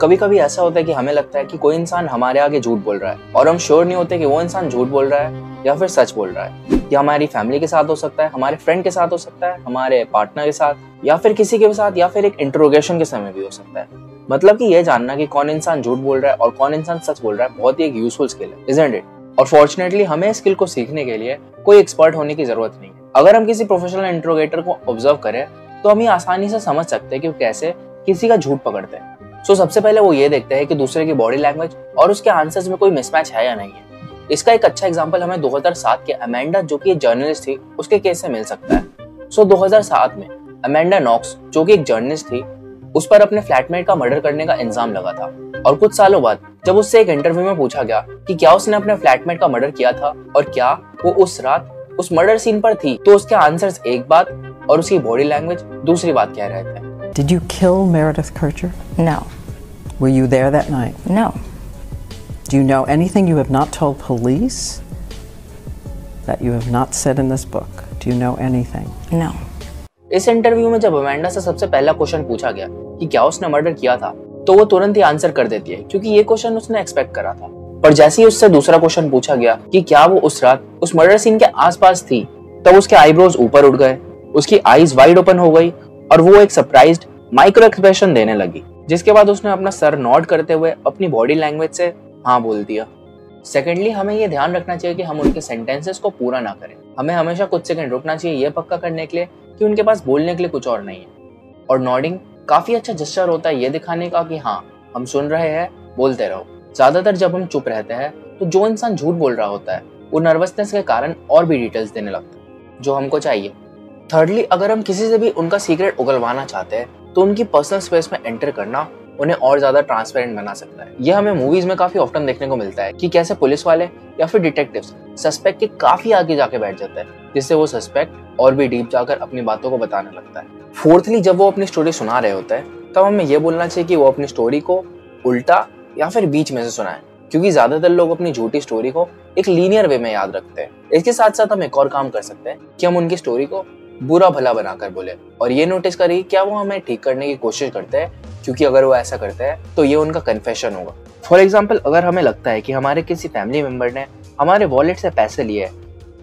कभी कभी ऐसा होता है कि हमें लगता है कि कोई इंसान हमारे आगे झूठ बोल रहा है और हम श्योर नहीं होते कि वो इंसान झूठ बोल रहा है या फिर सच बोल रहा है। ये हमारी फैमिली के साथ हो सकता है, हमारे फ्रेंड के साथ हो सकता है, हमारे पार्टनर के साथ या फिर किसी के साथ या फिर एक इंट्रोगेशन के समय भी हो सकता है। मतलब कि यह जानना कि कौन इंसान झूठ बोल रहा है और कौन इंसान सच बोल रहा है बहुत ही एक यूजफुल स्किल है इजेंट इट और फॉर्चुनेटली हमें स्किल को सीखने के लिए कोई एक्सपर्ट होने की ज़रूरत नहीं है। अगर हम किसी प्रोफेशनल इंट्रोगेटर को ऑब्ज़र्व करें तो हम ये आसानी से समझ सकते हैं कि वो कैसे किसी का झूठ पकड़ते हैं। सो so, सबसे पहले वो ये देखते हैं कि दूसरे की बॉडी लैंग्वेज और उसके आंसर्स में कोई मिसमैच है या नहीं है। इसका एक अच्छा एग्ज़ाम्पल हमें 2007 के अमेंडा जो कि एक जर्नलिस्ट थी उसके केस से मिल सकता है। सो so, 2007 में अमेंडा नॉक्स जो कि एक जर्नलिस्ट थी उस पर अपने फ्लैटमेट का मर्डर करने का इंजाम लगा था। और कुछ सालों बाद जब उससे एक इंटरव्यू में पूछा गया कि क्या उसने अपने फ्लैटमेट का मर्डर किया था और क्या वो उस रात उस मर्डर सीन पर थी तो उसके आंसर्स एक बात और उसकी बॉडी लैंग्वेज दूसरी बात कह रहे थे। Did you kill Meredith Kircher? No. Were you there that night? No. Do you know anything you have not told police that you have not said in this book? Do you know anything? No. इस interview में जब Amanda से सबसे पहला question पूछा गया कि क्या उसने मर्डर किया था तो वो तुरंत ही आंसर कर देती है क्योंकि ये क्वेश्चन उसने एक्सपेक्ट करा था पर जैसे ही उससे दूसरा क्वेश्चन पूछा गया कि क्या वो उस रात उस मर्डर सीन के आसपास थी तब तो उसके आईब्रोज ऊपर उठ गए उसकी आईज वाइड ओपन हो गई और वो एक सरप्राइज़ माइक्रो एक्सप्रेशन देने लगी, जिसके बाद उसने अपना सर नॉड करते हुए अपनी बॉडी लैंग्वेज से हाँ बोल दिया। सेकेंडली हमें ये ध्यान रखना चाहिए कि हम उनके सेंटेंसेस को पूरा ना करें। हमें हमेशा कुछ सेकंड रुकना चाहिए ये पक्का करने के लिए कि उनके पास बोलने के लिए कुछ और नहीं है। और नॉडिंग काफ़ी अच्छा जस्टर होता है ये दिखाने का कि हाँ हम सुन रहे हैं, बोलते रहो। ज़्यादातर जब हम चुप रहते हैं तो जो इंसान झूठ बोल रहा होता है, वो नर्वसनेस के कारण और भी डिटेल्स देने लगता है, जो हमको चाहिए। थर्डली अगर हम किसी से भी उनका सीक्रेट उगलवाना चाहते हैं तो उनकी पर्सनल स्पेस में एंटर करना उन्हें और ज़्यादा ट्रांसपेरेंट बना सकता है। यह हमें मूवीज़ में काफ़ी ऑफ्टन देखने को मिलता है कि कैसे पुलिस वाले या फिर डिटेक्टिव्स सस्पेक्ट के काफ़ी आगे जाके बैठ जाते हैं, जिससे वो सस्पेक्ट और भी डीप जाकर अपनी बातों को बताने लगता है। फोर्थली जब वो अपनी स्टोरी सुना रहे होते हैं, तब हमें यह बोलना चाहिए कि वो अपनी स्टोरी को उल्टा या फिर बीच में से सुनाए, क्योंकि ज़्यादातर लोग अपनी झूठी स्टोरी को एक लीनियर वे में याद रखते हैं। इसके साथ साथ हम एक और काम कर सकते हैं कि हम उनकी स्टोरी को बुरा भला बनाकर बोले। और ये नोटिस करिए क्या वो हमें ठीक करने की कोशिश करते हैं? क्योंकि अगर वो ऐसा करते हैं तो ये उनका कन्फेशन होगा। फॉर एग्ज़ाम्पल अगर हमें लगता है कि हमारे किसी फैमिली मेंबर ने हमारे वॉलेट से पैसे लिए हैं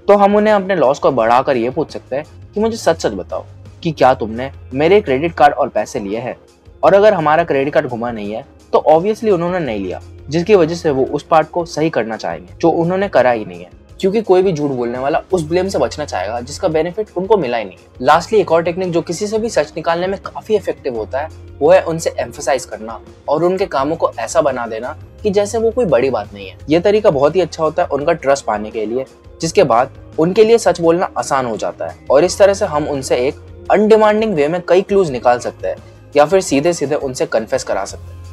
तो हम उन्हें अपने लॉस को बढ़ाकर ये पूछ सकते हैं कि मुझे सच सच बताओ कि क्या तुमने मेरे क्रेडिट कार्ड और पैसे लिए हैं? और अगर हमारा क्रेडिट कार्ड घुमा नहीं है तो ऑब्वियसली उन्होंने नहीं लिया, जिसकी वजह से वो उस पार्ट को सही करना चाहेंगे, जो उन्होंने करा ही नहीं है। क्योंकि कोई भी झूठ बोलने वाला उस ब्लेम से बचना चाहेगा, जिसका बेनिफिट उनको मिला ही नहीं। है लास्टली एक और टेक्निक जो किसी से भी सच निकालने में काफ़ी इफ़ेक्टिव होता है, वो है उनसे एम्फोसाइज करना और उनके कामों को ऐसा बना देना कि जैसे वो कोई बड़ी बात नहीं है। ये तरीका बहुत ही अच्छा होता है उनका ट्रस्ट पाने के लिए, जिसके बाद उनके लिए सच बोलना आसान हो जाता है और इस तरह से हम उनसे एक अनडिमांडिंग वे में कई क्लूज निकाल सकते हैं या फिर सीधे सीधे उनसे कन्फेस करा सकते हैं।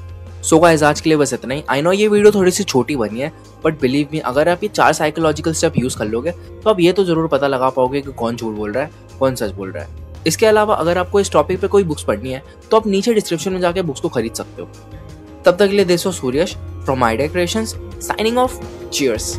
सो so गाइस आज के लिए बस इतना ही। आई नो ये वीडियो थोड़ी सी छोटी बनी है बट बिलीव मी अगर आप ये चार साइकोलॉजिकल स्टेप यूज़ कर लोगे तो आप ये तो ज़रूर पता लगा पाओगे कि कौन झूठ बोल रहा है, कौन सच बोल रहा है। इसके अलावा अगर आपको इस टॉपिक पे कोई बुक्स पढ़नी है तो आप नीचे डिस्क्रिप्शन में जाके बुक्स को खरीद सकते हो। तब तक के लिए देशो Suryash from my decoration signing off cheers